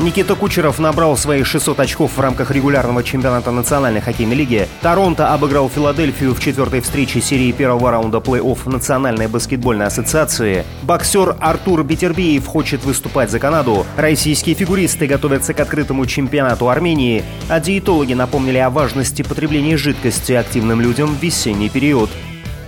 Никита Кучеров набрал свои 600 очков в рамках регулярного чемпионата Национальной хоккейной лиги. Торонто обыграл Филадельфию в четвертой встрече серии первого раунда плей-офф Национальной баскетбольной ассоциации. Боксер Артур Бетербиев хочет выступать за Канаду. Российские фигуристы готовятся к открытому чемпионату Армении. А диетологи напомнили о важности потребления жидкости активным людям в весенний период.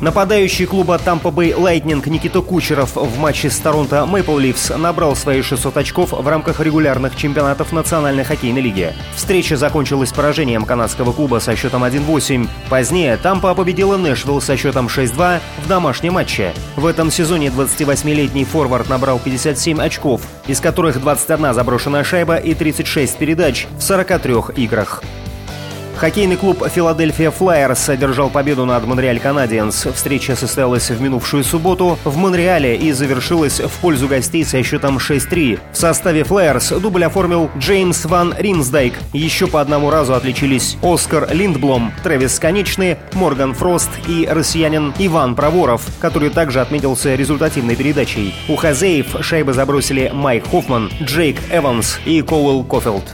Нападающий клуба Tampa Bay Lightning Никита Кучеров в матче с Торонто Мэйпл Ливс набрал свои 600 очков в рамках регулярных чемпионатов Национальной хоккейной лиги. Встреча закончилась поражением канадского клуба со счетом 1-8. Позднее Тампа победила Нэшвилл со счетом 6-2 в домашнем матче. В этом сезоне 28-летний форвард набрал 57 очков, из которых 21 заброшенная шайба и 36 передач в 43 играх. Хоккейный клуб «Филадельфия Флайерс» одержал победу над Монреаль Канадиенс. Встреча состоялась в минувшую субботу в Монреале и завершилась в пользу гостей со счетом 6-3. В составе Флайерс дубль оформил Джеймс Ван Римсдайк. Еще по одному разу отличились Оскар Линдблом, Трэвис Конечный, Морган Фрост и россиянин Иван Проворов, который также отметился результативной передачей. У хозяев шайбы забросили Майк Хоффман, Джейк Эванс и Коул Кофилд.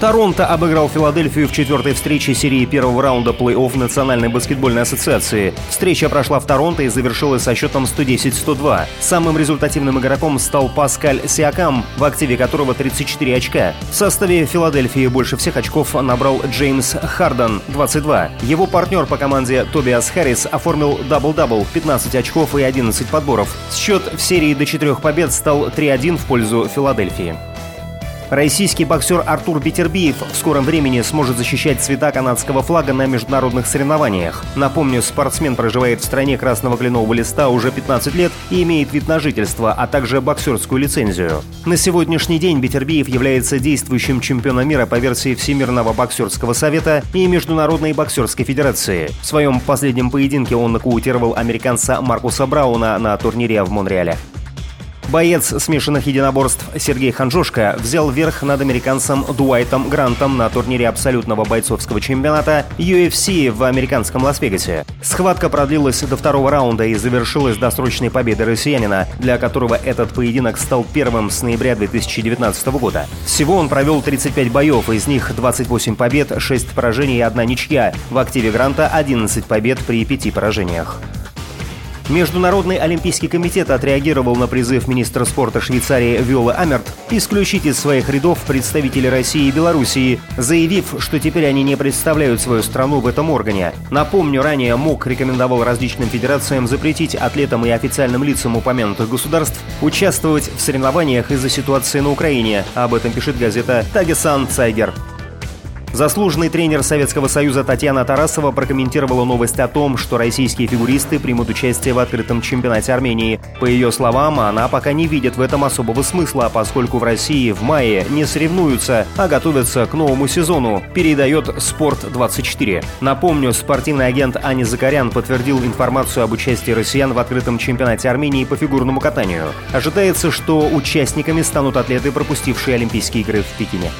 Торонто обыграл Филадельфию в четвертой встрече серии первого раунда плей-офф Национальной баскетбольной ассоциации. Встреча прошла в Торонто и завершилась со счетом 110-102. Самым результативным игроком стал Паскаль Сиакам, в активе которого 34 очка. В составе Филадельфии больше всех очков набрал Джеймс Харден, 22. Его партнер по команде Тобиас Харрис оформил дабл-дабл, 15 очков и 11 подборов. Счет в серии до четырех побед стал 3-1 в пользу Филадельфии. Российский боксер Артур Бетербиев в скором времени сможет защищать цвета канадского флага на международных соревнованиях. Напомню, спортсмен проживает в стране красного кленового листа уже 15 лет и имеет вид на жительство, а также боксерскую лицензию. На сегодняшний день Бетербиев является действующим чемпионом мира по версии Всемирного боксерского совета и Международной боксерской федерации. В своем последнем поединке он нокаутировал американца Маркуса Брауна на турнире в Монреале. Боец смешанных единоборств Сергей Ханжошко взял верх над американцем Дуайтом Грантом на турнире абсолютного бойцовского чемпионата UFC в американском Лас-Вегасе. Схватка продлилась до второго раунда и завершилась досрочной победой россиянина, для которого этот поединок стал первым с ноября 2019 года. Всего он провел 35 боев, из них 28 побед, 6 поражений и одна ничья. В активе Гранта 11 побед при 5 поражениях. Международный олимпийский комитет отреагировал на призыв министра спорта Швейцарии Виолы Амерт исключить из своих рядов представителей России и Белоруссии, заявив, что теперь они не представляют свою страну в этом органе. Напомню, ранее МОК рекомендовал различным федерациям запретить атлетам и официальным лицам упомянутых государств участвовать в соревнованиях из-за ситуации на Украине. Об этом пишет газета «Тагесан Цайгер». Заслуженный тренер Советского Союза Татьяна Тарасова прокомментировала новость о том, что российские фигуристы примут участие в открытом чемпионате Армении. По ее словам, она пока не видит в этом особого смысла, поскольку в России в мае не соревнуются, а готовятся к новому сезону, передает «Спорт-24». Напомню, спортивный агент Ани Закарян подтвердил информацию об участии россиян в открытом чемпионате Армении по фигурному катанию. Ожидается, что участниками станут атлеты, пропустившие Олимпийские игры в Пекине.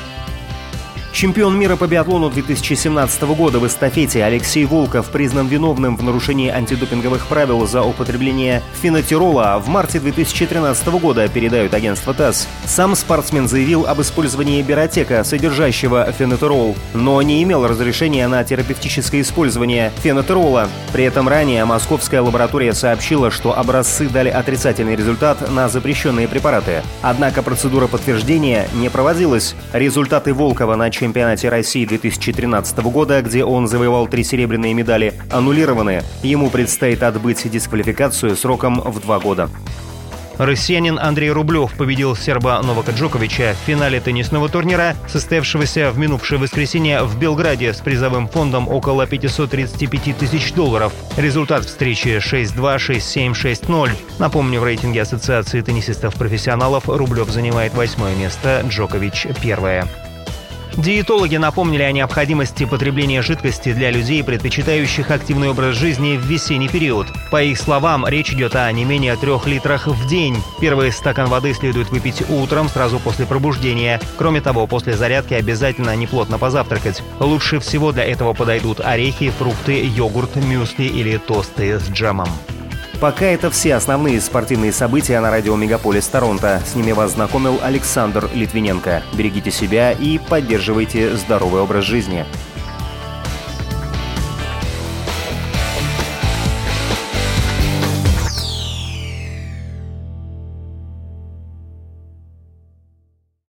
Чемпион мира по биатлону 2017 года в эстафете Алексей Волков признан виновным в нарушении антидопинговых правил за употребление фенотирола в марте 2013 года, передают агентство ТАСС. Сам спортсмен заявил об использовании беротека, содержащего фенотирол, но не имел разрешения на терапевтическое использование фенотирола. При этом ранее московская лаборатория сообщила, что образцы дали отрицательный результат на запрещенные препараты. Однако процедура подтверждения не проводилась. Результаты Волкова на чемпионате России 2013 года, где он завоевал три серебряные медали, аннулированы. Ему предстоит отбыть дисквалификацию сроком в два года. Россиянин Андрей Рублев победил серба Новака Джоковича в финале теннисного турнира, состоявшегося в минувшее воскресенье в Белграде с призовым фондом около 535 тысяч долларов. Результат встречи 6-2, 6-7, 6-0. Напомню, в рейтинге Ассоциации теннисистов-профессионалов Рублев занимает восьмое место, Джокович – первое. Диетологи напомнили о необходимости потребления жидкости для людей, предпочитающих активный образ жизни в весенний период. По их словам, речь идет о не менее трех литрах в день. Первый стакан воды следует выпить утром, сразу после пробуждения. Кроме того, после зарядки обязательно неплотно позавтракать. Лучше всего для этого подойдут орехи, фрукты, йогурт, мюсли или тосты с джемом. Пока это все основные спортивные события на радио Мегаполис Торонто. С ними вас знакомил Александр Литвиненко. Берегите себя и поддерживайте здоровый образ жизни.